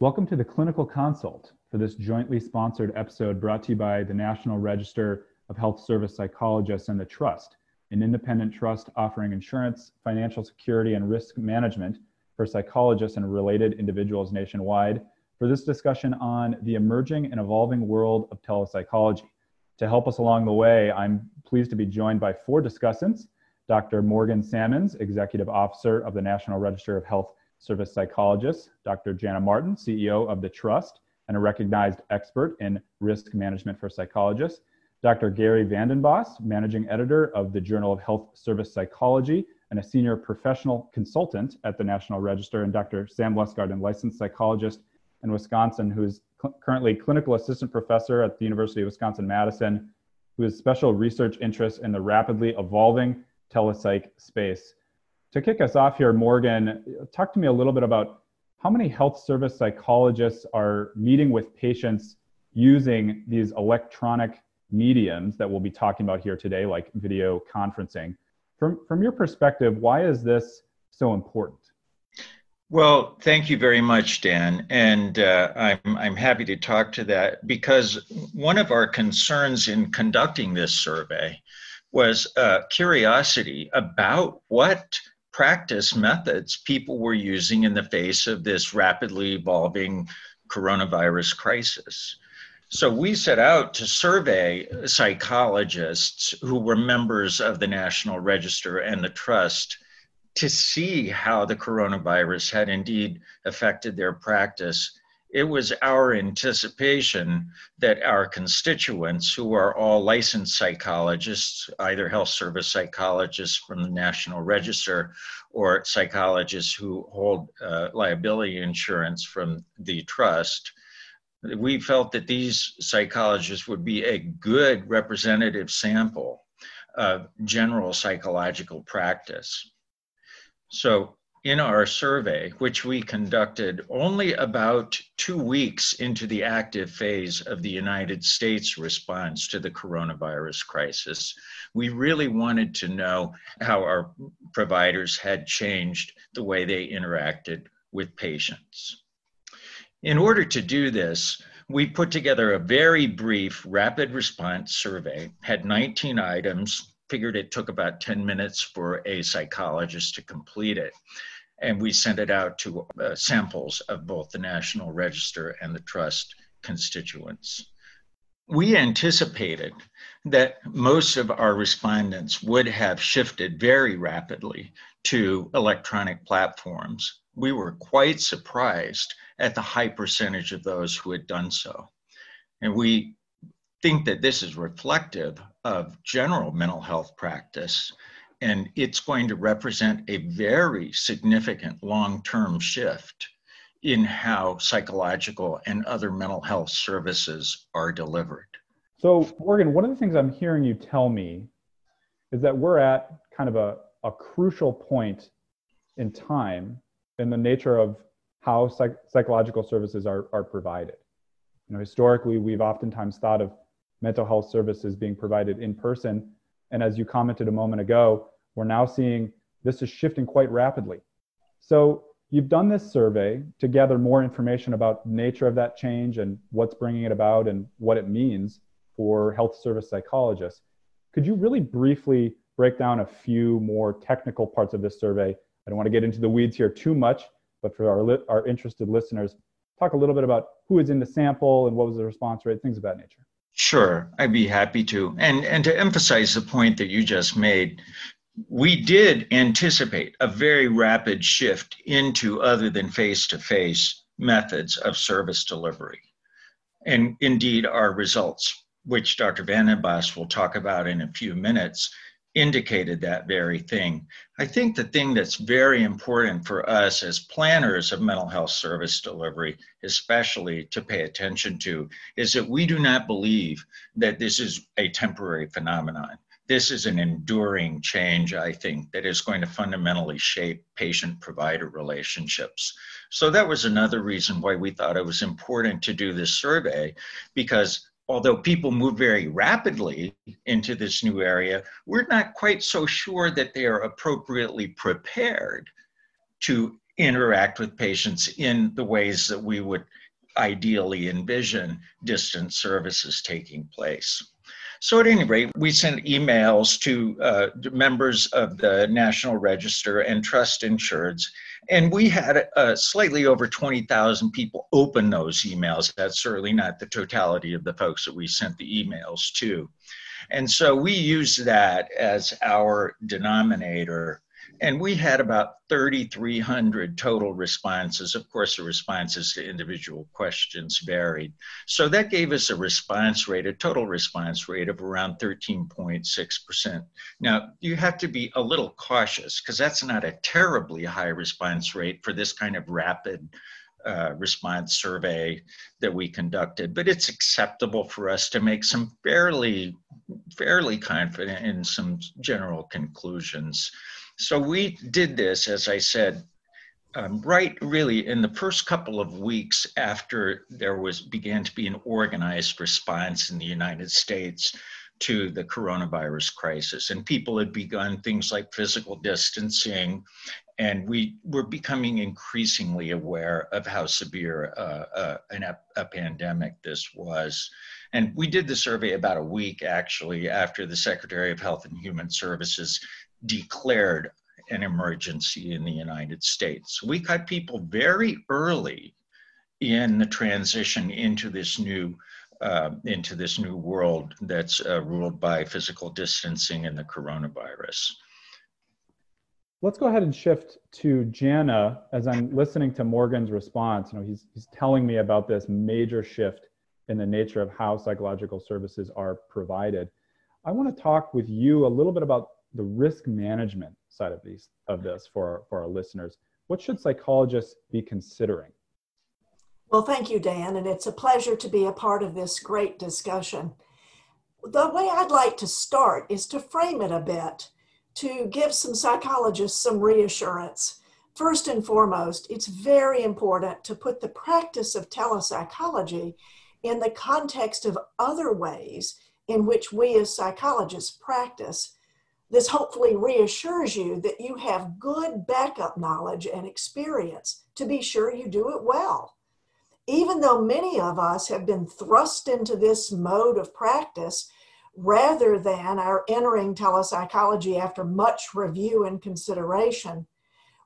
Welcome to the Clinical Consult for this jointly sponsored episode brought to you by the National Register of Health Service Psychologists and the Trust, an independent trust offering insurance, financial security, and risk management for psychologists and related individuals nationwide for this discussion on the emerging and evolving world of telepsychology. To help us along the way, I'm pleased to be joined by four discussants Dr. Morgan Sammons, Executive Officer of the National Register of Health service Psychologists, Dr. Jana Martin, CEO of the Trust and a recognized expert in risk management for psychologists, Dr. Gary VandenBos, managing editor of the Journal of Health Service Psychology and a senior professional consultant at the National Register, and Dr. Sam Lustgarten, licensed psychologist in Wisconsin, who is cl- currently clinical assistant professor at the University of Wisconsin Madison, who has special research interests in the rapidly evolving telepsych space. To kick us off here, Morgan, talk to me a little bit about how many health service psychologists are meeting with patients using these electronic mediums that we'll be talking about here today, like video conferencing. From, from your perspective, why is this so important? Well, thank you very much, Dan. And uh, I'm, I'm happy to talk to that because one of our concerns in conducting this survey was uh, curiosity about what practice methods people were using in the face of this rapidly evolving coronavirus crisis. So we set out to survey psychologists who were members of the National Register and the Trust to see how the coronavirus had indeed affected their practice it was our anticipation that our constituents, who are all licensed psychologists, either health service psychologists from the National Register or psychologists who hold uh, liability insurance from the trust, we felt that these psychologists would be a good representative sample of general psychological practice. So in our survey, which we conducted only about two weeks into the active phase of the United States response to the coronavirus crisis, we really wanted to know how our providers had changed the way they interacted with patients. In order to do this, we put together a very brief rapid response survey, had 19 items, figured it took about 10 minutes for a psychologist to complete it. And we sent it out to uh, samples of both the National Register and the Trust constituents. We anticipated that most of our respondents would have shifted very rapidly to electronic platforms. We were quite surprised at the high percentage of those who had done so. And we think that this is reflective of general mental health practice, and it's going to represent a very significant long term shift in how psychological and other mental health services are delivered. So, Morgan, one of the things I'm hearing you tell me is that we're at kind of a, a crucial point in time in the nature of how psych- psychological services are, are provided. You know, historically, we've oftentimes thought of mental health services being provided in person. And as you commented a moment ago, we're now seeing this is shifting quite rapidly. So you've done this survey to gather more information about the nature of that change and what's bringing it about and what it means for health service psychologists. Could you really briefly break down a few more technical parts of this survey? I don't want to get into the weeds here too much, but for our, li- our interested listeners, talk a little bit about who is in the sample and what was the response rate, things of that nature. Sure, I'd be happy to. And and to emphasize the point that you just made, we did anticipate a very rapid shift into other than face-to-face methods of service delivery. And indeed our results, which Dr. Van VandenBos will talk about in a few minutes, indicated that very thing. I think the thing that's very important for us as planners of mental health service delivery, especially to pay attention to, is that we do not believe that this is a temporary phenomenon. This is an enduring change, I think, that is going to fundamentally shape patient provider relationships. So that was another reason why we thought it was important to do this survey, because although people move very rapidly into this new area, we're not quite so sure that they are appropriately prepared to interact with patients in the ways that we would ideally envision distant services taking place. So, at any rate, we sent emails to uh, members of the National Register and trust insureds, and we had uh, slightly over 20,000 people open those emails. That's certainly not the totality of the folks that we sent the emails to. And so we used that as our denominator and we had about 3,300 total responses. Of course, the responses to individual questions varied. So that gave us a response rate, a total response rate of around 13.6%. Now, you have to be a little cautious because that's not a terribly high response rate for this kind of rapid uh, response survey that we conducted, but it's acceptable for us to make some fairly, fairly confident in some general conclusions. So we did this, as I said, um, right really in the first couple of weeks after there was began to be an organized response in the United States to the coronavirus crisis. And people had begun things like physical distancing, and we were becoming increasingly aware of how severe uh, uh, an a pandemic this was. And we did the survey about a week actually after the Secretary of Health and Human Services declared an emergency in the United States. We got people very early in the transition into this new uh, into this new world that's uh, ruled by physical distancing and the coronavirus. Let's go ahead and shift to Jana as I'm listening to Morgan's response. You know, he's, he's telling me about this major shift in the nature of how psychological services are provided. I want to talk with you a little bit about the risk management side of these of this for for our listeners what should psychologists be considering? Well thank you dan and it's a pleasure to be a part of this great discussion. The way i'd like to start is to frame it a bit to give some psychologists some reassurance. First and foremost it's very important to put the practice of telepsychology in the context of other ways in which we as psychologists practice this hopefully reassures you that you have good backup knowledge and experience to be sure you do it well. Even though many of us have been thrust into this mode of practice rather than our entering telepsychology after much review and consideration,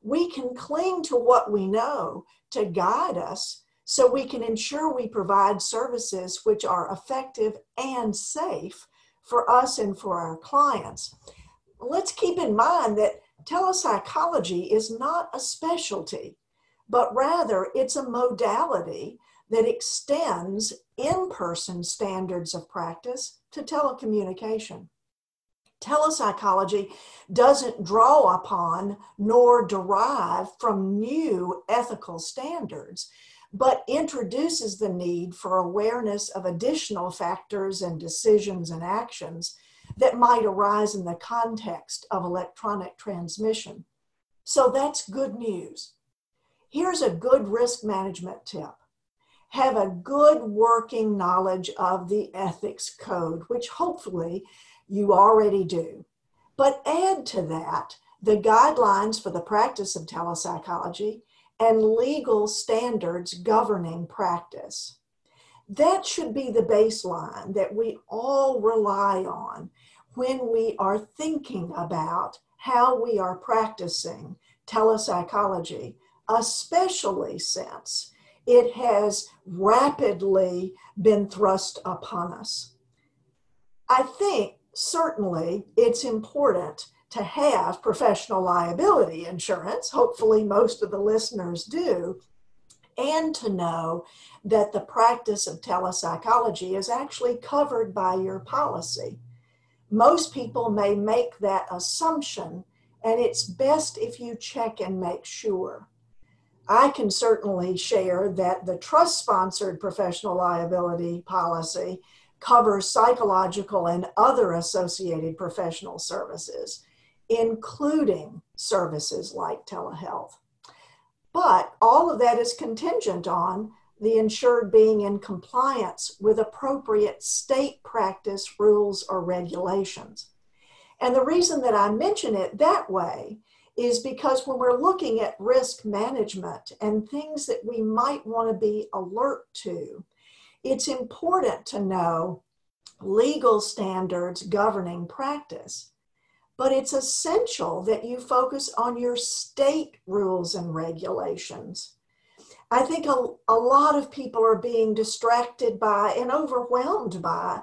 we can cling to what we know to guide us so we can ensure we provide services which are effective and safe for us and for our clients let's keep in mind that telepsychology is not a specialty, but rather it's a modality that extends in person standards of practice to telecommunication. Telepsychology doesn't draw upon nor derive from new ethical standards, but introduces the need for awareness of additional factors and decisions and actions that might arise in the context of electronic transmission. So that's good news. Here's a good risk management tip have a good working knowledge of the ethics code, which hopefully you already do. But add to that the guidelines for the practice of telepsychology and legal standards governing practice. That should be the baseline that we all rely on when we are thinking about how we are practicing telepsychology, especially since it has rapidly been thrust upon us. I think certainly it's important to have professional liability insurance. Hopefully, most of the listeners do. And to know that the practice of telepsychology is actually covered by your policy most people may make that assumption, and it's best if you check and make sure. I can certainly share that the trust sponsored professional liability policy covers psychological and other associated professional services, including services like telehealth. But all of that is contingent on the insured being in compliance with appropriate state practice rules or regulations. And the reason that I mention it that way is because when we're looking at risk management and things that we might want to be alert to, it's important to know legal standards governing practice. But it's essential that you focus on your state rules and regulations. I think a, a lot of people are being distracted by and overwhelmed by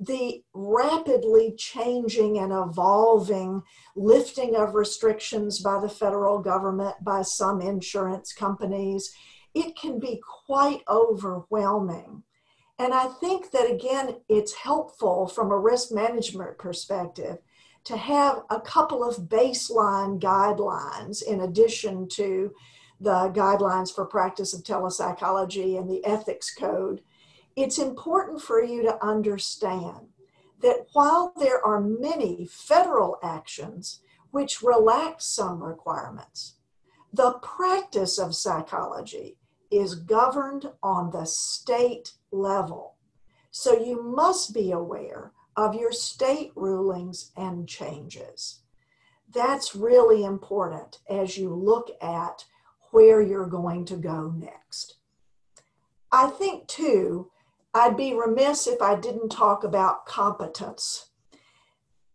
the rapidly changing and evolving lifting of restrictions by the federal government, by some insurance companies, it can be quite overwhelming. And I think that again, it's helpful from a risk management perspective to have a couple of baseline guidelines in addition to the guidelines for practice of telepsychology and the ethics code it's important for you to understand that while there are many federal actions which relax some requirements, the practice of psychology is governed on the state level. So you must be aware of your state rulings and changes. That's really important as you look at where you're going to go next. I think, too, I'd be remiss if I didn't talk about competence.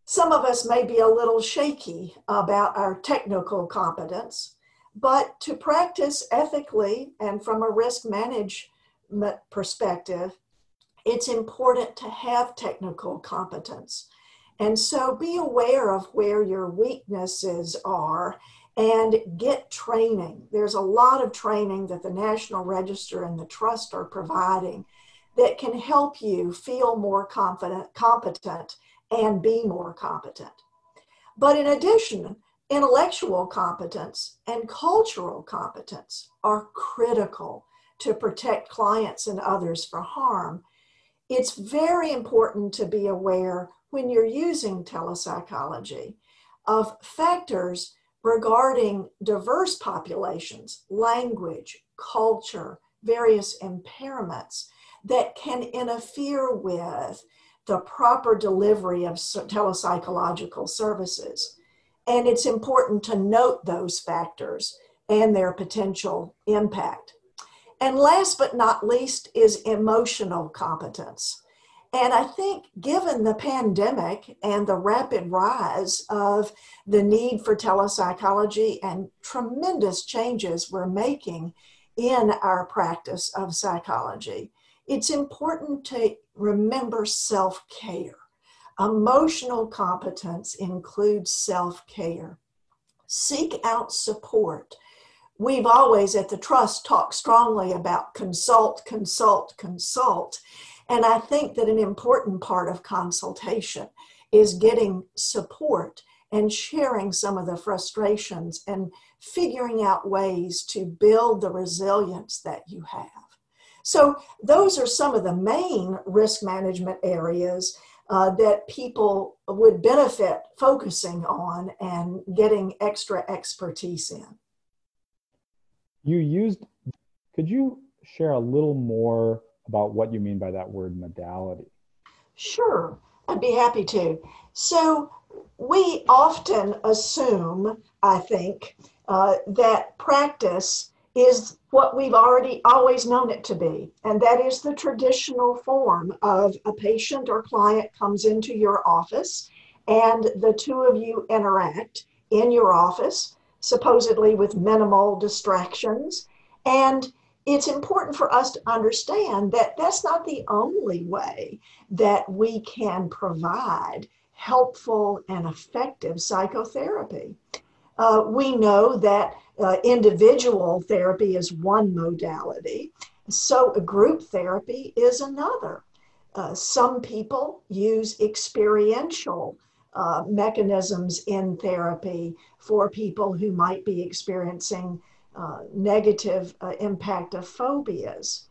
Some of us may be a little shaky about our technical competence, but to practice ethically and from a risk management perspective, it's important to have technical competence. And so be aware of where your weaknesses are and get training. There's a lot of training that the National Register and the Trust are providing that can help you feel more confident, competent, and be more competent. But in addition, intellectual competence and cultural competence are critical to protect clients and others from harm. It's very important to be aware when you're using telepsychology of factors regarding diverse populations, language, culture, various impairments that can interfere with the proper delivery of telepsychological services. And it's important to note those factors and their potential impact. And last but not least is emotional competence. And I think, given the pandemic and the rapid rise of the need for telepsychology and tremendous changes we're making in our practice of psychology, it's important to remember self care. Emotional competence includes self care. Seek out support. We've always at the Trust talked strongly about consult, consult, consult. And I think that an important part of consultation is getting support and sharing some of the frustrations and figuring out ways to build the resilience that you have. So, those are some of the main risk management areas uh, that people would benefit focusing on and getting extra expertise in. You used, could you share a little more about what you mean by that word modality? Sure, I'd be happy to. So, we often assume, I think, uh, that practice is what we've already always known it to be, and that is the traditional form of a patient or client comes into your office and the two of you interact in your office, supposedly with minimal distractions. And it's important for us to understand that that's not the only way that we can provide helpful and effective psychotherapy. Uh, we know that uh, individual therapy is one modality, so group therapy is another. Uh, some people use experiential uh, mechanisms in therapy for people who might be experiencing uh, negative uh, impact of phobias.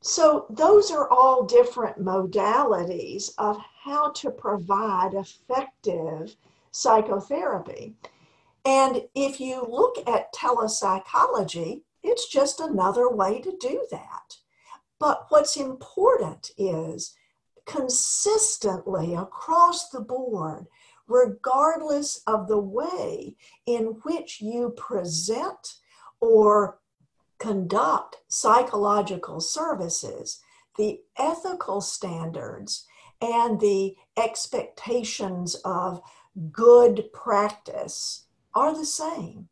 So, those are all different modalities of how to provide effective psychotherapy. And if you look at telepsychology, it's just another way to do that. But what's important is consistently across the board, regardless of the way in which you present or conduct psychological services, the ethical standards and the expectations of good practice are the same.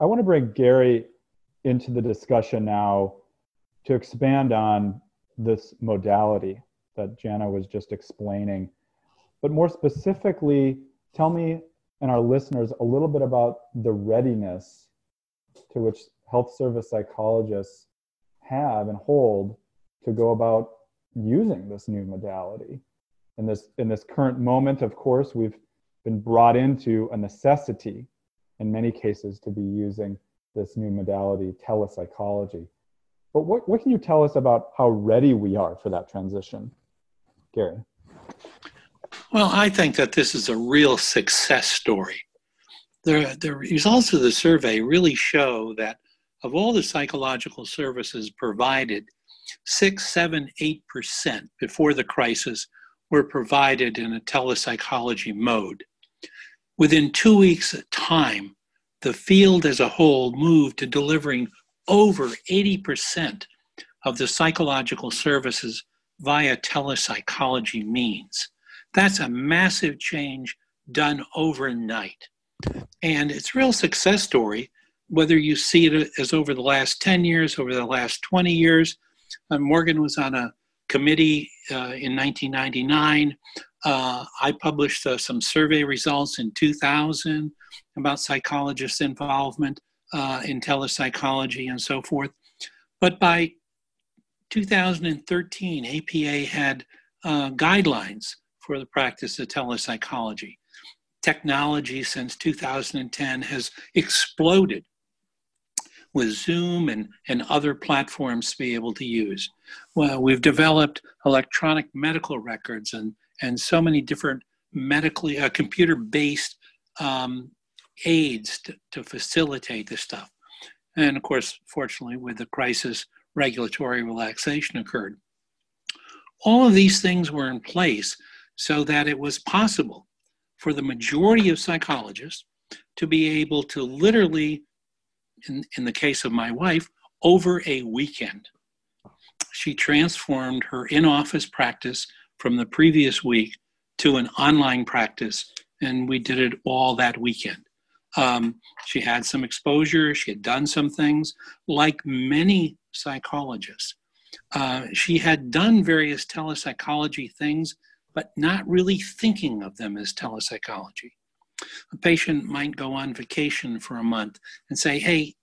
I want to bring Gary into the discussion now to expand on this modality that Jana was just explaining. But more specifically, tell me and our listeners a little bit about the readiness to which health service psychologists have and hold to go about using this new modality. In this, in this current moment, of course, we've been brought into a necessity in many cases to be using this new modality, telepsychology. But what, what can you tell us about how ready we are for that transition? Gary. Well, I think that this is a real success story. The, the results of the survey really show that of all the psychological services provided, six, seven, eight percent before the crisis were provided in a telepsychology mode. Within two weeks' time, the field as a whole moved to delivering over 80% of the psychological services via telepsychology means. That's a massive change done overnight. And it's a real success story, whether you see it as over the last 10 years, over the last 20 years. Uh, Morgan was on a committee uh, in 1999. Uh, I published uh, some survey results in 2000 about psychologists' involvement uh, in telepsychology and so forth. But by 2013, APA had guidelines for the practice of telepsychology. Technology since 2010 has exploded with Zoom and, and other platforms to be able to use. Well, we've developed electronic medical records and, and so many different medically uh, computer-based um, aids to, to facilitate this stuff. And of course, fortunately, with the crisis, regulatory relaxation occurred. All of these things were in place so that it was possible for the majority of psychologists to be able to literally, in, in the case of my wife, over a weekend, she transformed her in office practice from the previous week to an online practice, and we did it all that weekend. Um, she had some exposure, she had done some things, like many psychologists. Uh, she had done various telepsychology things, but not really thinking of them as telepsychology. A patient might go on vacation for a month and say, Hey,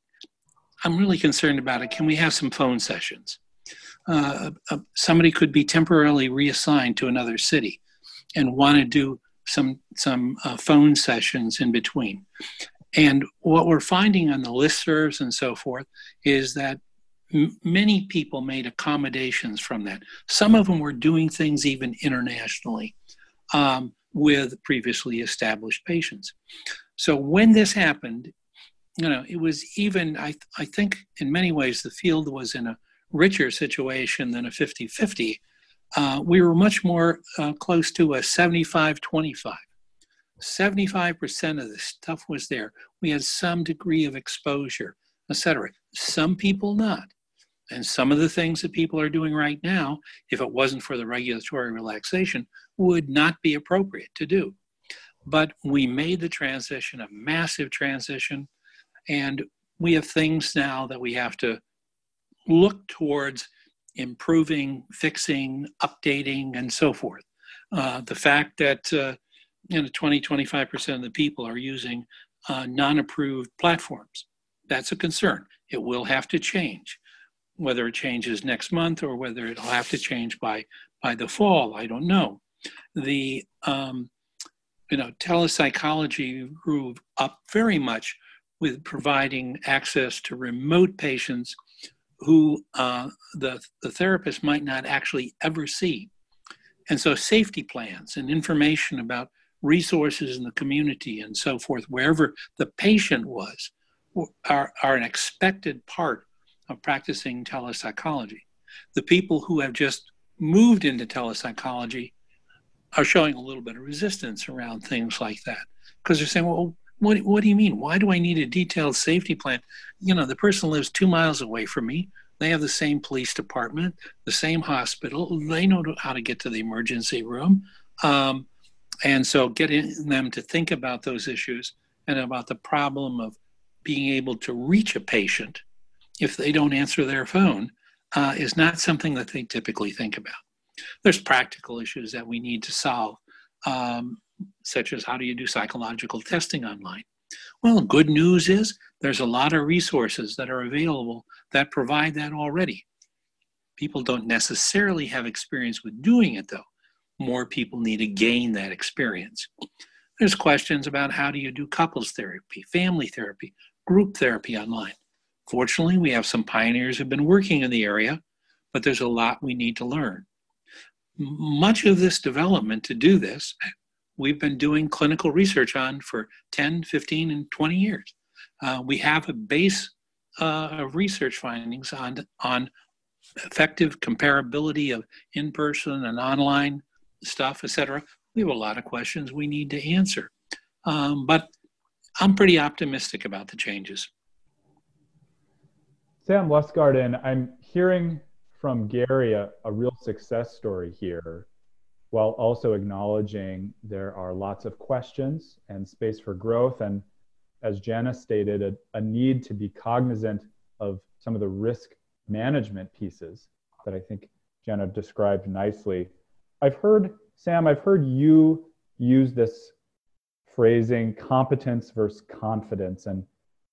I'm really concerned about it. Can we have some phone sessions? Uh, uh, somebody could be temporarily reassigned to another city and want to do some some uh, phone sessions in between. And what we're finding on the listservs and so forth is that many people made accommodations from that. Some of them were doing things even internationally um, with previously established patients. So when this happened, you know, it was even, I, I think in many ways, the field was in a richer situation than a 50 50 uh, we were much more uh, close to a 75 25. 75% of the stuff was there. We had some degree of exposure, etc. Some people not. And some of the things that people are doing right now, if it wasn't for the regulatory relaxation, would not be appropriate to do. But we made the transition, a massive transition, and we have things now that we have to look towards improving, fixing, updating, and so forth. Uh, the fact that uh, you know 20, 25% of the people are using uh, non-approved platforms, that's a concern. It will have to change. Whether it changes next month or whether it'll have to change by by the fall, I don't know. The um, you know telepsychology grew up very much with providing access to remote patients who uh, the, the therapist might not actually ever see. And so, safety plans and information about resources in the community and so forth, wherever the patient was, are, are an expected part of practicing telepsychology. The people who have just moved into telepsychology are showing a little bit of resistance around things like that because they're saying, well, what, what do you mean? Why do I need a detailed safety plan? You know, the person lives two miles away from me. They have the same police department, the same hospital. They know how to get to the emergency room. Um, and so getting them to think about those issues and about the problem of being able to reach a patient if they don't answer their phone uh, is not something that they typically think about. There's practical issues that we need to solve, um, such as how do you do psychological testing online? Well, good news is there's a lot of resources that are available that provide that already. People don't necessarily have experience with doing it, though. More people need to gain that experience. There's questions about how do you do couples therapy, family therapy, group therapy online. Fortunately, we have some pioneers who've been working in the area, but there's a lot we need to learn. Much of this development to do this, we've been doing clinical research on for 10, 15, and 20 years. Uh, we have a base uh, of research findings on, on effective comparability of in-person and online stuff, etc. We have a lot of questions we need to answer. Um, but I'm pretty optimistic about the changes. Sam Lustgarten, I'm hearing from Gary a, a real success story here, while also acknowledging there are lots of questions and space for growth. And as Janice stated, a, a need to be cognizant of some of the risk management pieces that I think Jana described nicely. I've heard, Sam, I've heard you use this phrasing competence versus confidence. And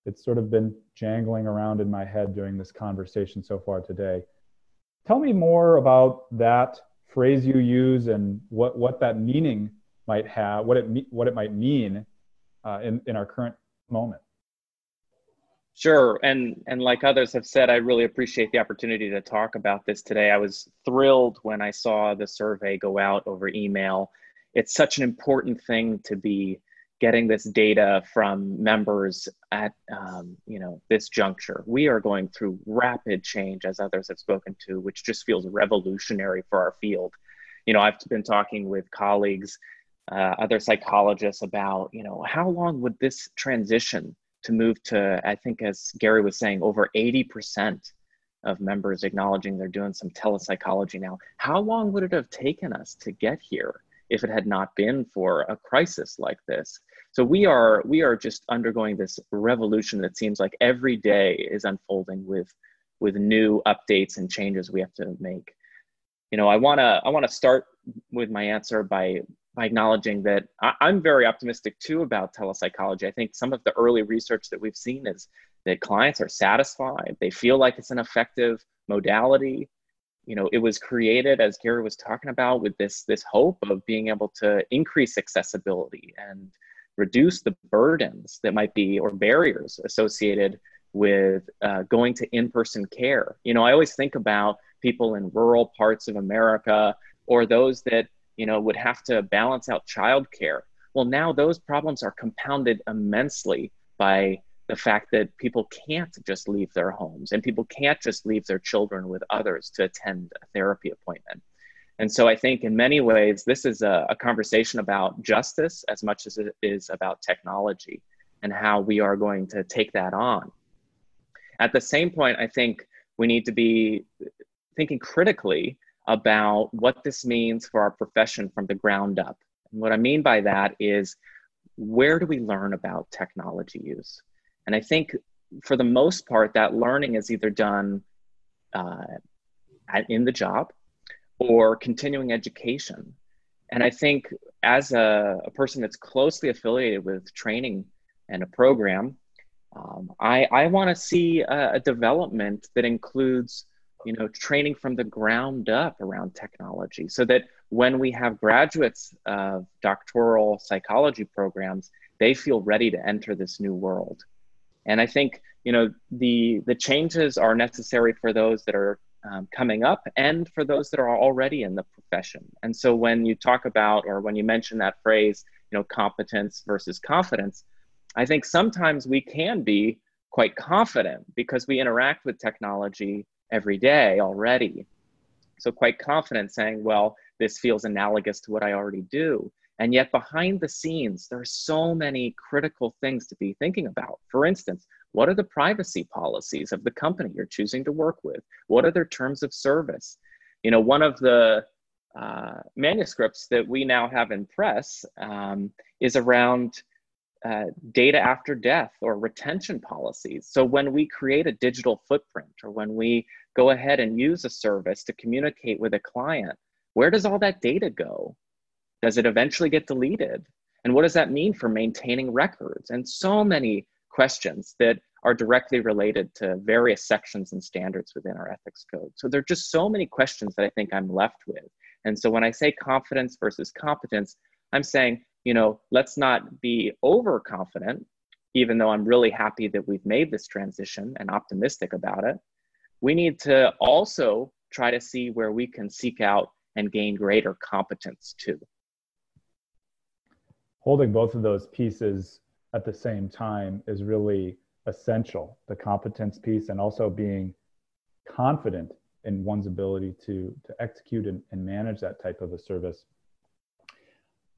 it's sort of been jangling around in my head during this conversation so far today. Tell me more about that phrase you use and what, what that meaning might have, what it, what it might mean uh, in, in our current moment. Sure, and and like others have said, I really appreciate the opportunity to talk about this today. I was thrilled when I saw the survey go out over email. It's such an important thing to be getting this data from members at um, you know this juncture. We are going through rapid change as others have spoken to which just feels revolutionary for our field. You know i've been talking with colleagues uh, other psychologists about you know how long would this transition to move to i think as gary was saying over 80% of members acknowledging they're doing some telepsychology now. How long would it have taken us to get here if it had not been for a crisis like this. So we are we are just undergoing this revolution that seems like every day is unfolding with with new updates and changes we have to make. You know, I wanna I wanna start with my answer by by acknowledging that I, I'm very optimistic too about telepsychology. I think some of the early research that we've seen is that clients are satisfied. They feel like it's an effective modality you know it was created as gary was talking about with this this hope of being able to increase accessibility and reduce the burdens that might be or barriers associated with uh, going to in-person care you know i always think about people in rural parts of america or those that you know would have to balance out childcare well now those problems are compounded immensely by the fact that people can't just leave their homes and people can't just leave their children with others to attend a therapy appointment. And so I think in many ways, this is a, a, conversation about justice as much as it is about technology and how we are going to take that on. At the same point, I think we need to be thinking critically about what this means for our profession from the ground up. And what I mean by that is where do we learn about technology use? And I think for the most part, that learning is either done uh, in the job or continuing education. And I think as a, a person that's closely affiliated with training and a program, um, I, I want to see a, a, development that includes, you know, training from the ground up around technology, so that when we have graduates of doctoral psychology programs, they feel ready to enter this new world. And I think you know the the changes are necessary for those that are um, coming up and for those that are already in the profession. And so when you talk about or when you mention that phrase, you know, competence versus confidence, I think sometimes we can be quite confident because we interact with technology every day already. So, quite confident saying, well, this feels analogous to what I already do. And yet, behind the scenes, there are so many critical things to be thinking about. For instance, what are the privacy policies of the company you're choosing to work with? What are their terms of service? You know, one of the uh, manuscripts that we now have in press um, is around uh, data after death or retention policies. So when we create a digital footprint or when we go ahead and use a service to communicate with a client, where does all that data go? Does it eventually get deleted? And what does that mean for maintaining records? And so many questions that are directly related to various sections and standards within our ethics code. So there are just so many questions that I think I'm left with. And so when I say confidence versus competence, I'm saying, you know, let's not be overconfident, even though I'm really happy that we've made this transition and optimistic about it. We need to also try to see where we can seek out and gain greater competence too. Holding both of those pieces at the same time is really essential the competence piece and also being confident in one's ability to, to execute and, and manage that type of a service.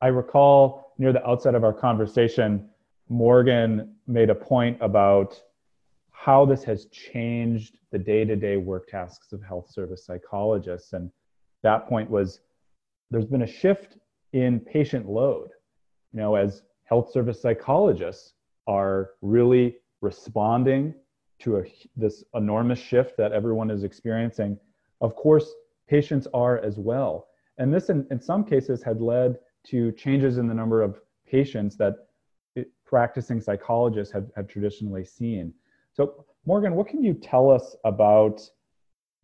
I recall near the outset of our conversation, Morgan made a point about how this has changed the day to day work tasks of health service psychologists. And that point was there's been a shift in patient load. You know, as health service psychologists are really responding to a, this enormous shift that everyone is experiencing, of course, patients are as well. And this, in, in some cases, had led to changes in the number of patients that it, practicing psychologists have, have traditionally seen. So, Morgan, what can you tell us about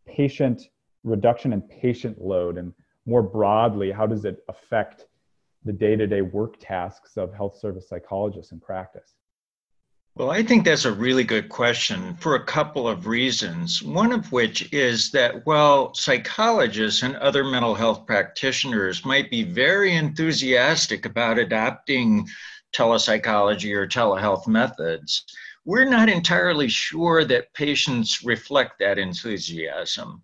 patient reduction in patient load and more broadly, how does it affect the day to day work tasks of health service psychologists in practice? Well, I think that's a really good question for a couple of reasons. One of which is that while psychologists and other mental health practitioners might be very enthusiastic about adopting telepsychology or telehealth methods, we're not entirely sure that patients reflect that enthusiasm.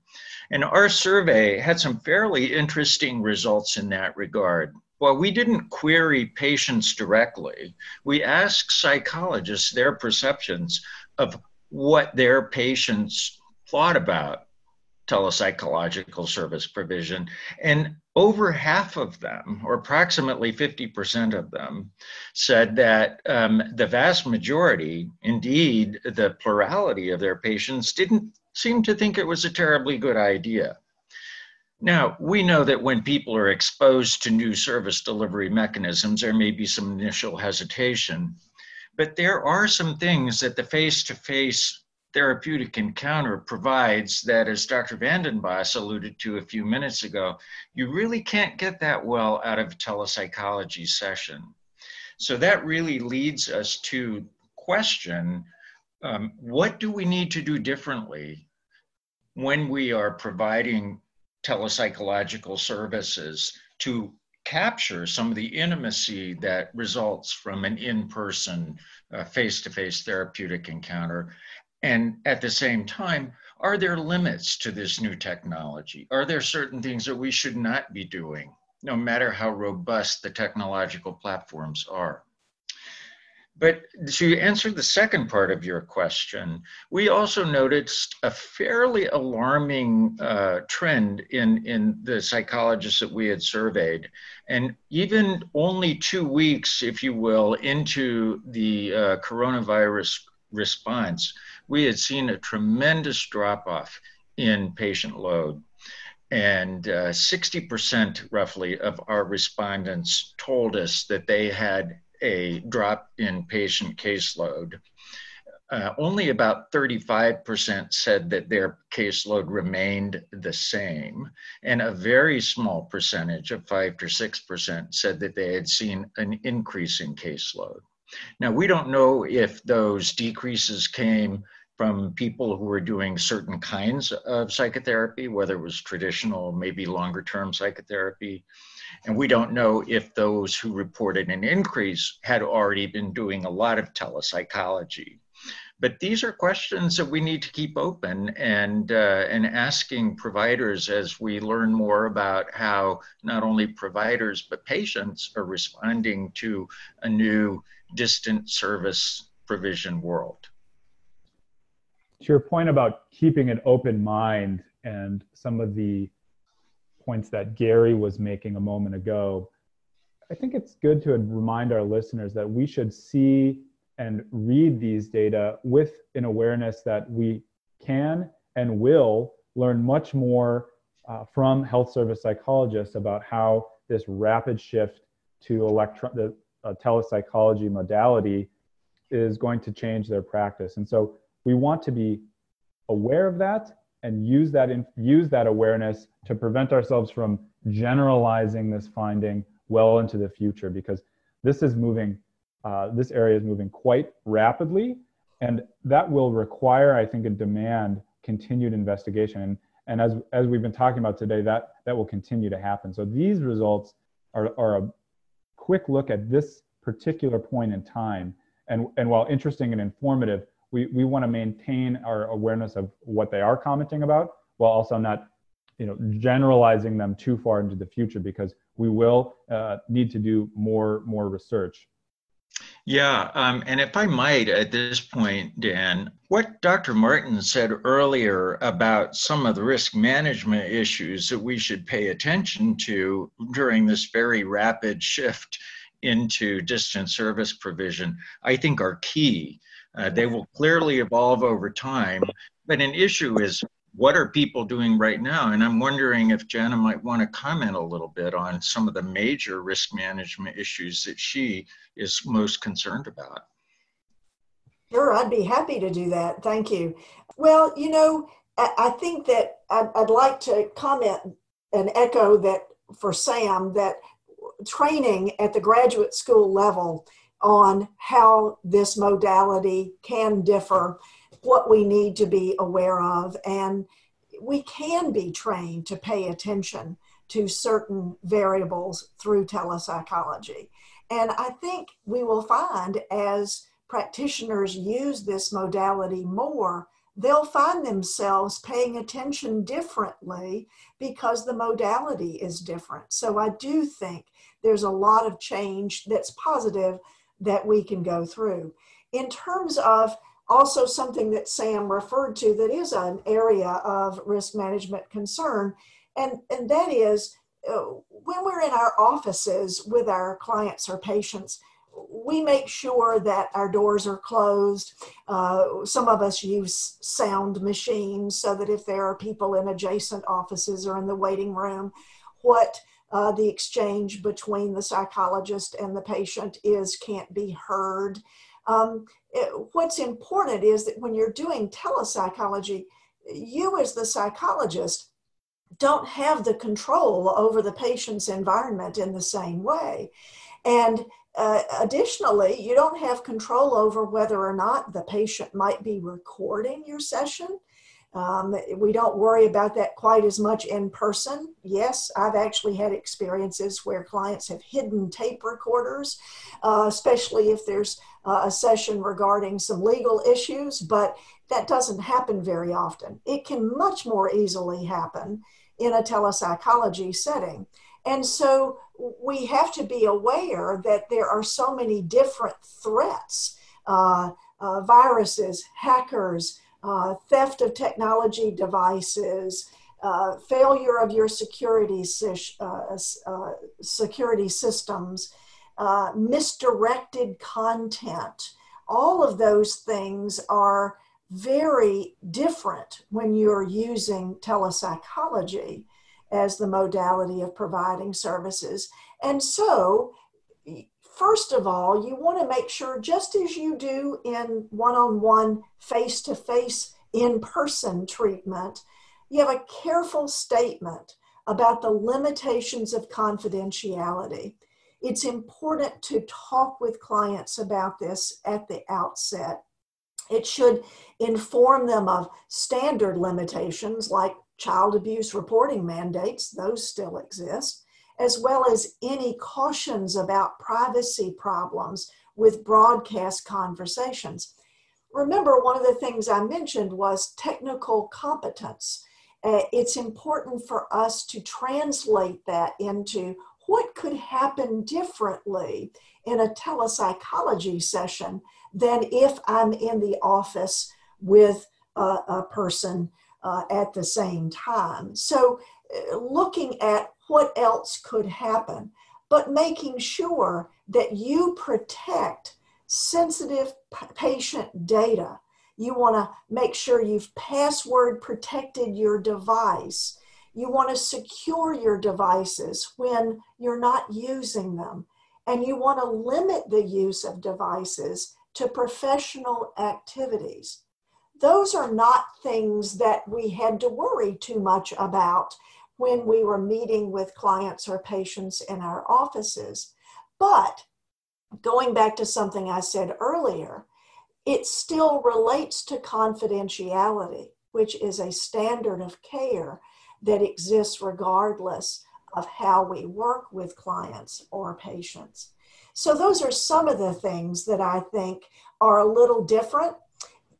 And our survey had some fairly interesting results in that regard. Well, we didn't query patients directly. We asked psychologists their perceptions of what their patients thought about telepsychological service provision. And over half of them, or approximately 50% of them, said that um, the vast majority, indeed the plurality of their patients, didn't seem to think it was a terribly good idea. Now, we know that when people are exposed to new service delivery mechanisms, there may be some initial hesitation, but there are some things that the face to face therapeutic encounter provides that, as Dr. VandenBos alluded to a few minutes ago, you really can't get that well out of a telepsychology session. So that really leads us to question um, what do we need to do differently when we are providing telepsychological services to capture some of the intimacy that results from an in-person uh, face-to-face therapeutic encounter. And at the same time are there limits to this new technology? Are there certain things that we should not be doing no matter how robust the technological platforms are but to answer the second part of your question, we also noticed a fairly alarming uh, trend in, in the psychologists that we had surveyed. And even only two weeks, if you will, into the uh, coronavirus response, we had seen a tremendous drop off in patient load. And uh, 60% roughly of our respondents told us that they had a drop in patient caseload. Uh, only about 35% said that their caseload remained the same, and a very small percentage of 5 to 6% said that they had seen an increase in caseload. Now, we don't know if those decreases came from people who were doing certain kinds of psychotherapy, whether it was traditional, maybe longer term psychotherapy, and we don't know if those who reported an increase had already been doing a lot of telepsychology. but these are questions that we need to keep open and uh, and asking providers as we learn more about how not only providers but patients are responding to a new distant service provision world. To your point about keeping an open mind and some of the points that Gary was making a moment ago, I think it's good to remind our listeners that we should see and read these data with an awareness that we can and will learn much more uh, from health service psychologists about how this rapid shift to electron the uh, telepsychology modality is going to change their practice. And so we want to be aware of that and use that in, use that awareness to prevent ourselves from generalizing this finding well into the future because this is moving uh, this area is moving quite rapidly, and that will require, I think, a demand continued investigation. And, and as, as we've been talking about today, that, that will continue to happen. So these results are, are a quick look at this particular point in time. And, and while interesting and informative, we, we want to maintain our awareness of what they are commenting about while also not you know, generalizing them too far into the future because we will uh, need to do more, more research. Yeah, um, and if I might at this point, Dan, what Dr. Martin said earlier about some of the risk management issues that we should pay attention to during this very rapid shift into distant service provision, I think are key. Uh, they will clearly evolve over time, but an issue is what are people doing right now? And I'm wondering if Jana might want to comment a little bit on some of the major risk management issues that she is most concerned about. Sure, I'd be happy to do that. Thank you. Well, you know, I think that I'd like to comment and echo that for Sam that training at the graduate school level on how this modality can differ what we need to be aware of. And we can be trained to pay attention to certain variables through telepsychology. And I think we will find as practitioners use this modality more, they'll find themselves paying attention differently because the modality is different. So I do think there's a lot of change that's positive that we can go through. In terms of also something that Sam referred to that is an area of risk management concern, and, and that is uh, when we're in our offices with our clients or patients, we make sure that our doors are closed. Uh, some of us use sound machines so that if there are people in adjacent offices or in the waiting room, what uh, the exchange between the psychologist and the patient is can't be heard. Um, it, what's important is that when you're doing telepsychology, you as the psychologist don't have the control over the patient's environment in the same way. And uh, additionally, you don't have control over whether or not the patient might be recording your session. Um, we don't worry about that quite as much in person. Yes, I've actually had experiences where clients have hidden tape recorders, uh, especially if there's uh, a session regarding some legal issues, but that doesn't happen very often. It can much more easily happen in a telepsychology setting. And so we have to be aware that there are so many different threats uh, uh, viruses, hackers, uh, theft of technology devices, uh, failure of your security, uh, uh, security systems, misdirected content. All of those things are very different when you're using telepsychology as the modality of providing services. And so, first of all, you want to make sure, just as you do in one on one, face to face, in person treatment, you have a careful statement about the limitations of confidentiality. It's important to talk with clients about this at the outset. It should inform them of standard limitations like child abuse reporting mandates, those still exist, as well as any cautions about privacy problems with broadcast conversations. remember, one of the things I mentioned was technical competence. Uh, it's important for us to translate that into what could happen differently in a telepsychology session than if I'm in the office with a, a person uh, at the same time. So, looking at what else could happen, but making sure that you protect sensitive patient data. You want to make sure you've password protected your device. You want to secure your devices when you're not using them. And you want to limit the use of devices to professional activities. Those are not things that we had to worry too much about when we were meeting with clients or patients in our offices. But going back to something I said earlier, it still relates to confidentiality, which is a standard of care that exists regardless of how we work with clients or patients. So, those are some of the things that I think are a little different.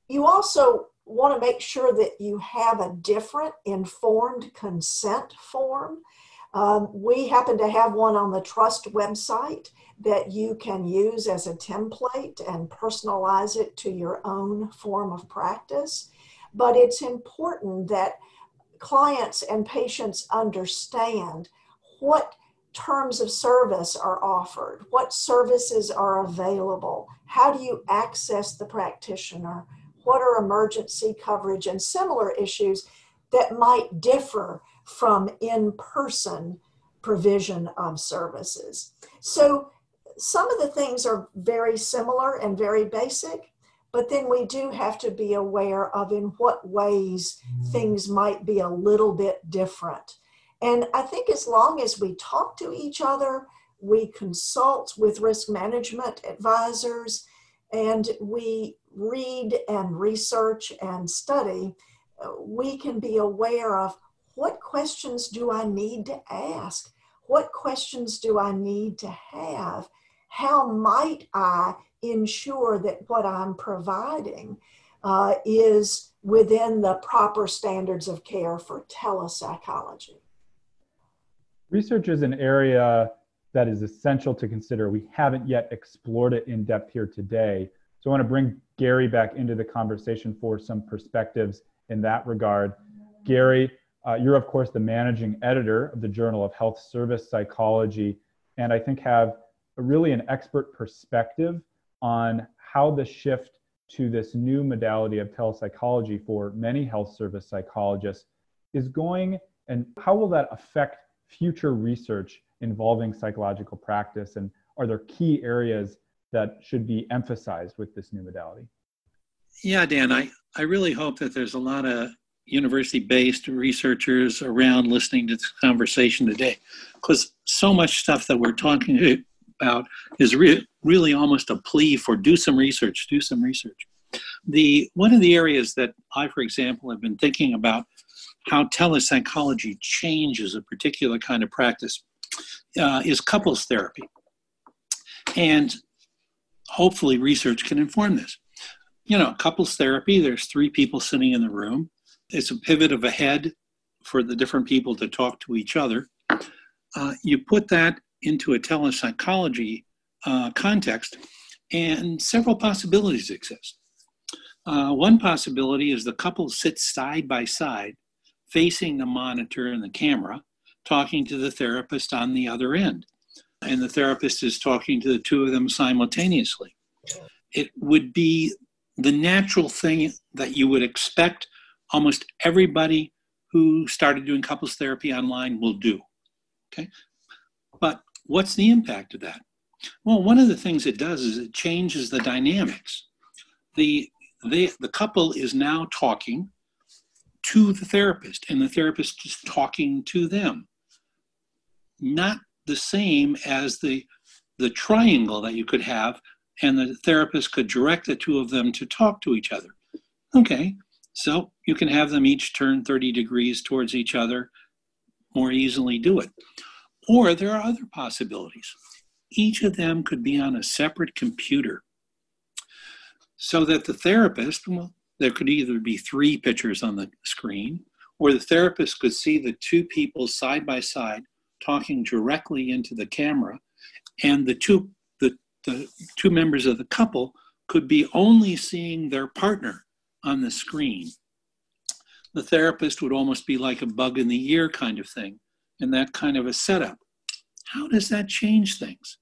You also want to make sure that you have a different informed consent form. Um, we happen to have one on the Trust website that you can use as a template and personalize it to your own form of practice. But it's important that clients and patients understand what terms of service are offered, what services are available, how do you access the practitioner, what are emergency coverage, and similar issues that might differ from in person provision of services. So, some of the things are very similar and very basic, but then we do have to be aware of in what ways mm-hmm. things might be a little bit different. And I think as long as we talk to each other, we consult with risk management advisors, and we read and research and study, we can be aware of what questions do I need to ask? What questions do I need to have? How might I ensure that what I'm providing uh, is within the proper standards of care for telepsychology? Research is an area that is essential to consider. We haven't yet explored it in depth here today. So I want to bring Gary back into the conversation for some perspectives in that regard. Gary, uh, you're of course the managing editor of the Journal of Health Service Psychology, and I think have really an expert perspective on how the shift to this new modality of telepsychology for many health service psychologists is going and how will that affect future research involving psychological practice? And are there key areas that should be emphasized with this new modality? Yeah dan i, I really hope that there's a lot of university based researchers around listening to this conversation today because so much stuff that we're talking about is re- really almost a plea for do some research do some research. The one of the areas that i for example have been thinking about how telepsychology changes a particular kind of practice uh, is couples therapy. And hopefully, research can inform this. You know, couples therapy, there's three people sitting in the room. It's a pivot of a head for the different people to talk to each other. Uh, you put that into a telepsychology uh, context, and several possibilities exist. Uh, one possibility is the couple sits side by side facing the monitor and the camera, talking to the therapist on the other end. And the therapist is talking to the two of them simultaneously. It would be the natural thing that you would expect almost everybody who started doing couples therapy online will do. Okay? But what's the impact of that? Well, one of the things it does is it changes the dynamics. The, the, the couple is now talking to the therapist, and the therapist is talking to them. Not the same as the the triangle that you could have, and the therapist could direct the two of them to talk to each other. Okay, so you can have them each turn 30 degrees towards each other, more easily do it. Or there are other possibilities. Each of them could be on a separate computer. so that the therapist, well, there could either be three pictures on the screen, or the therapist could see the two people side by side talking directly into the camera, and the two the, the two members of the couple could be only seeing their partner on the screen. The therapist would almost be like a bug in the ear kind of thing, and that kind of a setup. How does that change things?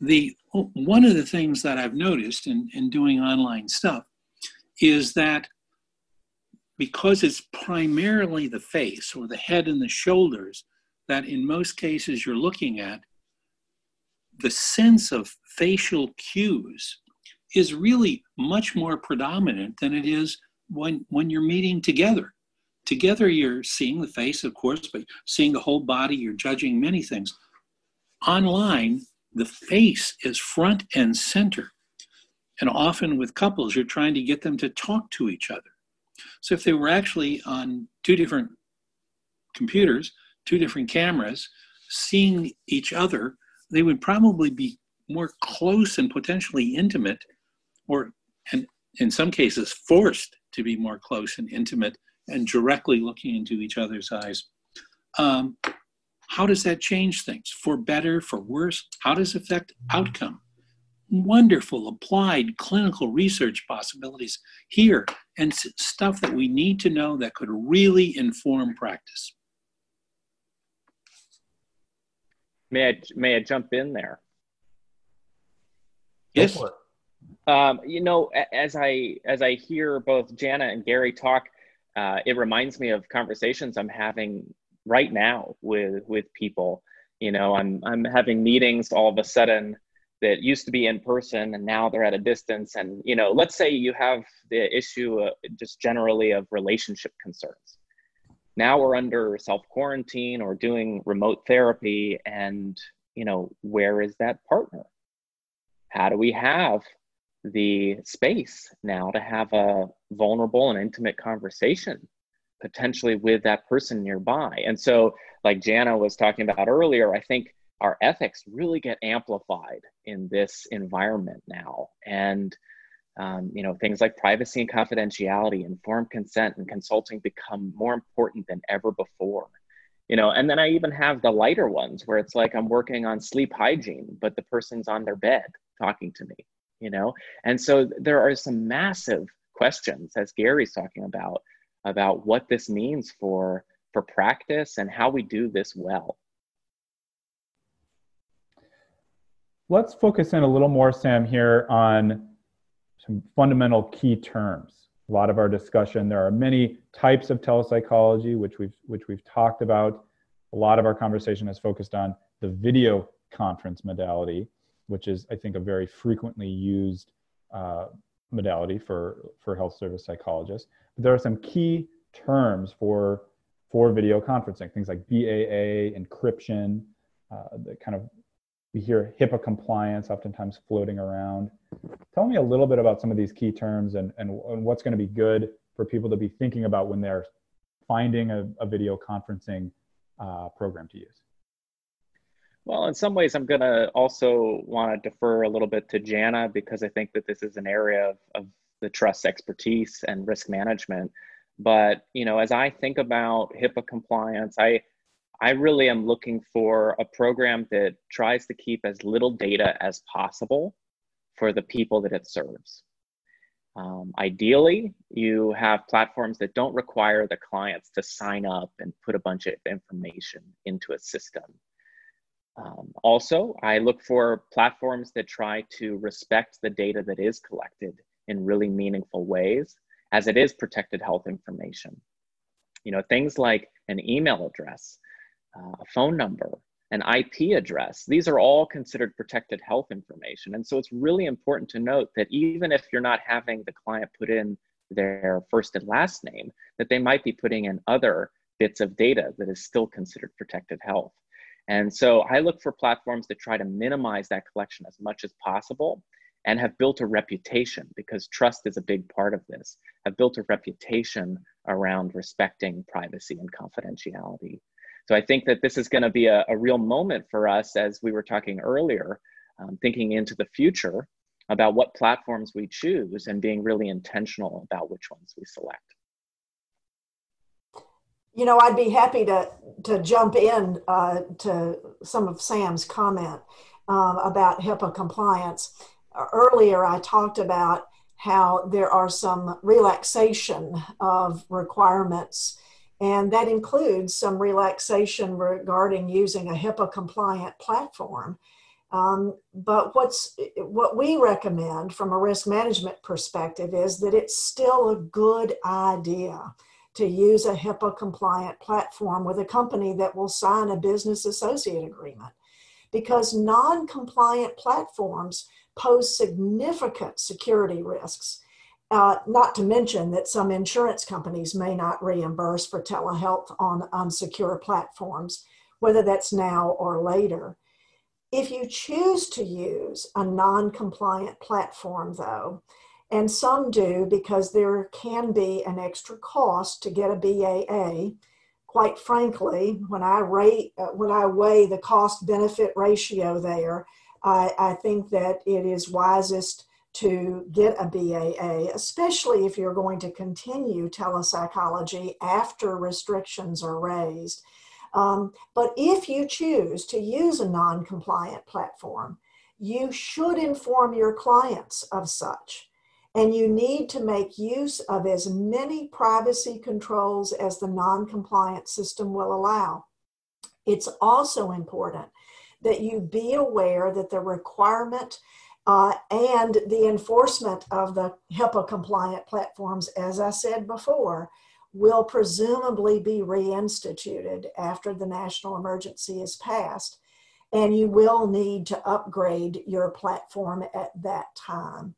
The one of the things that I've noticed in, in doing online stuff is that because it's primarily the face or the head and the shoulders that in most cases you're looking at, the sense of facial cues is really much more predominant than it is when, when you're meeting together. Together, you're seeing the face, of course, but seeing the whole body, you're judging many things. Online, the face is front and center. And often with couples, you're trying to get them to talk to each other. So if they were actually on two different computers, two different cameras, seeing each other, they would probably be more close and potentially intimate, or and in some cases forced to be more close and intimate and directly looking into each other's eyes. Um, how does that change things for better, for worse? How does it affect outcome? Wonderful applied clinical research possibilities here and stuff that we need to know that could really inform practice. May I may I jump in there? Yes. Um, you know, as I as I hear both Jana and Gary talk, uh, it reminds me of conversations I'm having right now with with people you know i'm i'm having meetings all of a sudden that used to be in person and now they're at a distance and you know let's say you have the issue uh, just generally of relationship concerns now we're under self quarantine or doing remote therapy and you know where is that partner how do we have the space now to have a vulnerable and intimate conversation potentially with that person nearby. And so, like Jana was talking about earlier, I think our ethics really get amplified in this environment now. And um, you know, things like privacy and confidentiality, informed consent, and consulting become more important than ever before. You know, and then I even have the lighter ones where it's like I'm working on sleep hygiene, but the person's on their bed talking to me. You know, and so there are some massive questions, as Gary's talking about, about what this means for for practice and how we do this well. Let's focus in a little more, Sam, here on some fundamental key terms. A lot of our discussion, there are many types of telepsychology, which we've which we've talked about. A lot of our conversation has focused on the video conference modality, which is, I think, a very frequently used uh, modality for, for health service psychologists. But there are some key terms for, for video conferencing, things like BAA, encryption, uh, the kind of, we hear HIPAA compliance oftentimes floating around. Tell me a little bit about some of these key terms and, and, and what's going to be good for people to be thinking about when they're finding a, a video conferencing uh, program to use. Well, in some ways, I'm going to also want to defer a little bit to Jana because I think that this is an area of, of the trust expertise and risk management. But you know, as I think about HIPAA compliance, I I really am looking for a program that tries to keep as little data as possible for the people that it serves. Um, ideally, you have platforms that don't require the clients to sign up and put a bunch of information into a system. Um, also, I look for platforms that try to respect the data that is collected in really meaningful ways, as it is protected health information. You know, things like an email address, uh, a phone number, an IP address, these are all considered protected health information. And so it's really important to note that even if you're not having the client put in their first and last name, that they might be putting in other bits of data that is still considered protected health. And so I look for platforms that try to minimize that collection as much as possible and have built a reputation because trust is a big part of this, have built a reputation around respecting privacy and confidentiality. So I think that this is going to be a, a, real moment for us, as we were talking earlier, um, thinking into the future, about what platforms we choose and being really intentional about which ones we select. You know, I'd be happy to to jump in uh, to some of Sam's comment um, about HIPAA compliance. Earlier, I talked about how there are some relaxation of requirements, and that includes some relaxation regarding using a HIPAA compliant platform. Um, but what's what we recommend from a risk management perspective is that it's still a good idea to use a HIPAA compliant platform with a company that will sign a business associate agreement because non compliant platforms pose significant security risks. Uh, not to mention that some insurance companies may not reimburse for telehealth on unsecure platforms, whether that's now or later. If you choose to use a non compliant platform, though, and some do because there can be an extra cost to get a BAA. Quite frankly, when I rate, uh, when I weigh the cost benefit ratio there, I, I think that it is wisest to get a BAA, especially if you're going to continue telepsychology after restrictions are raised. Um, but if you choose to use a non compliant platform, you should inform your clients of such and you need to make use of as many privacy controls as the non compliant system will allow. It's also important that you be aware that the requirement uh, and the enforcement of the HIPAA compliant platforms, as I said before, will presumably be reinstituted after the national emergency is passed. And you will need to upgrade your platform at that time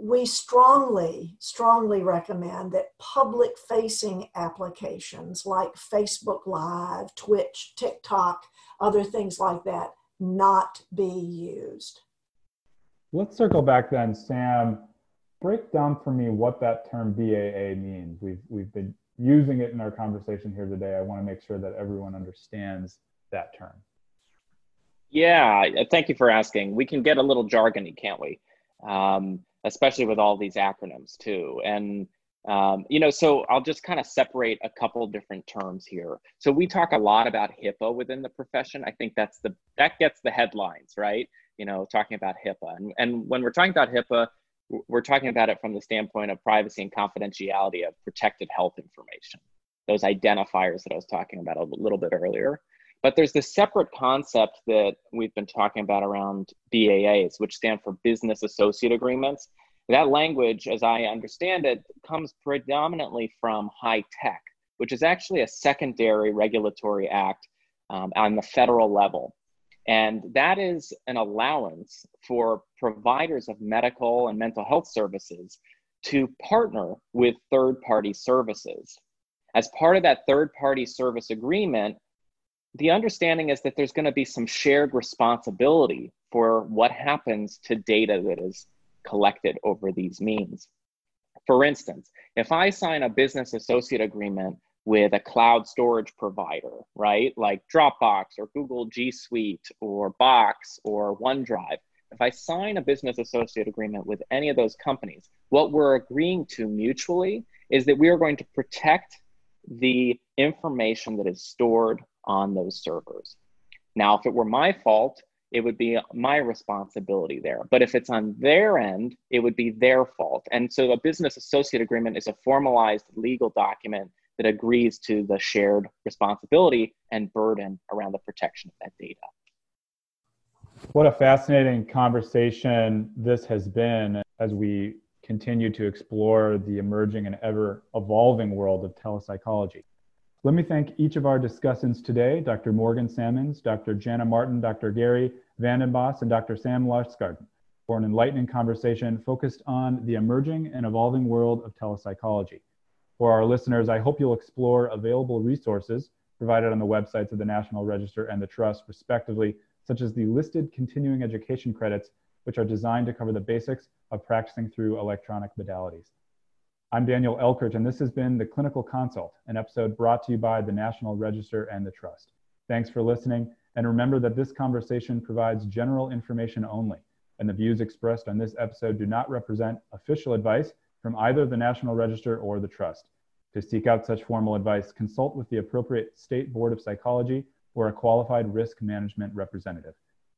we strongly, strongly recommend that public facing applications like Facebook Live, Twitch, TikTok, other things like that not be used. Let's circle back then, Sam. Break down for me what that term BAA means. We've, we've been using it in our conversation here today. I want to make sure that everyone understands that term. Yeah, thank you for asking. We can get a little jargony, can't we? Um, especially with all these acronyms too. And um, you know, so I'll just kind of separate a couple different terms here. So we talk a lot about HIPAA within the profession. I think that's the that gets the headlines, right? You know, talking about HIPAA, and and when we're talking about HIPAA, we're talking about it from the standpoint of privacy and confidentiality of protected health information, those identifiers that I was talking about a little bit earlier. But there's this separate concept that we've been talking about around BAAs, which stand for Business Associate Agreements. That language, as I understand it, comes predominantly from high tech, which is actually a secondary regulatory act um, on the federal level. And that is an allowance for providers of medical and mental health services to partner with third party services. As part of that third party service agreement, the understanding is that there's going to be some shared responsibility for what happens to data that is collected over these means. For instance, if I sign a business associate agreement with a cloud storage provider, right, like Dropbox or Google G Suite or Box or OneDrive, if I sign a business associate agreement with any of those companies, what we're agreeing to mutually is that we are going to protect the information that is stored on those servers. Now, if it were my fault, it would be my responsibility there. But if it's on their end, it would be their fault. And so a business associate agreement is a formalized legal document that agrees to the shared responsibility and burden around the protection of that data. What a fascinating conversation this has been as we continue to explore the emerging and ever evolving world of telepsychology. Let me thank each of our discussants today, Dr. Morgan Sammons, Dr. Jana Martin, Dr. Gary VandenBos, and Dr. Sam Lustgarten for an enlightening conversation focused on the emerging and evolving world of telepsychology. For our listeners, I hope you'll explore available resources provided on the websites of the National Register and the Trust, respectively, such as the listed continuing education credits, which are designed to cover the basics of practicing through electronic modalities. I'm Daniel Elchert, and this has been The Clinical Consult, an episode brought to you by the National Register and the Trust. Thanks for listening, and remember that this conversation provides general information only. and the views expressed on this episode do not represent official advice from either the National Register or the Trust. To seek out such formal advice, consult with the appropriate State Board of Psychology or a qualified risk management representative.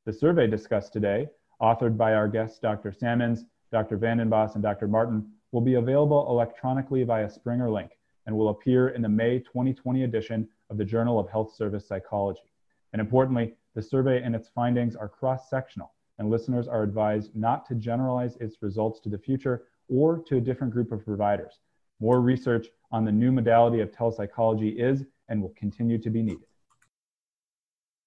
The survey discussed today, authored by our guests Dr. Sammons, Dr. VandenBos, and Dr. Martin, will be available electronically via Springer Link and will appear in the May 2020 edition of the Journal of Health Service Psychology. And importantly, the survey and its findings are cross sectional, and listeners are advised not to generalize its results to the future or to a different group of providers. More research on the new modality of telepsychology is and will continue to be needed.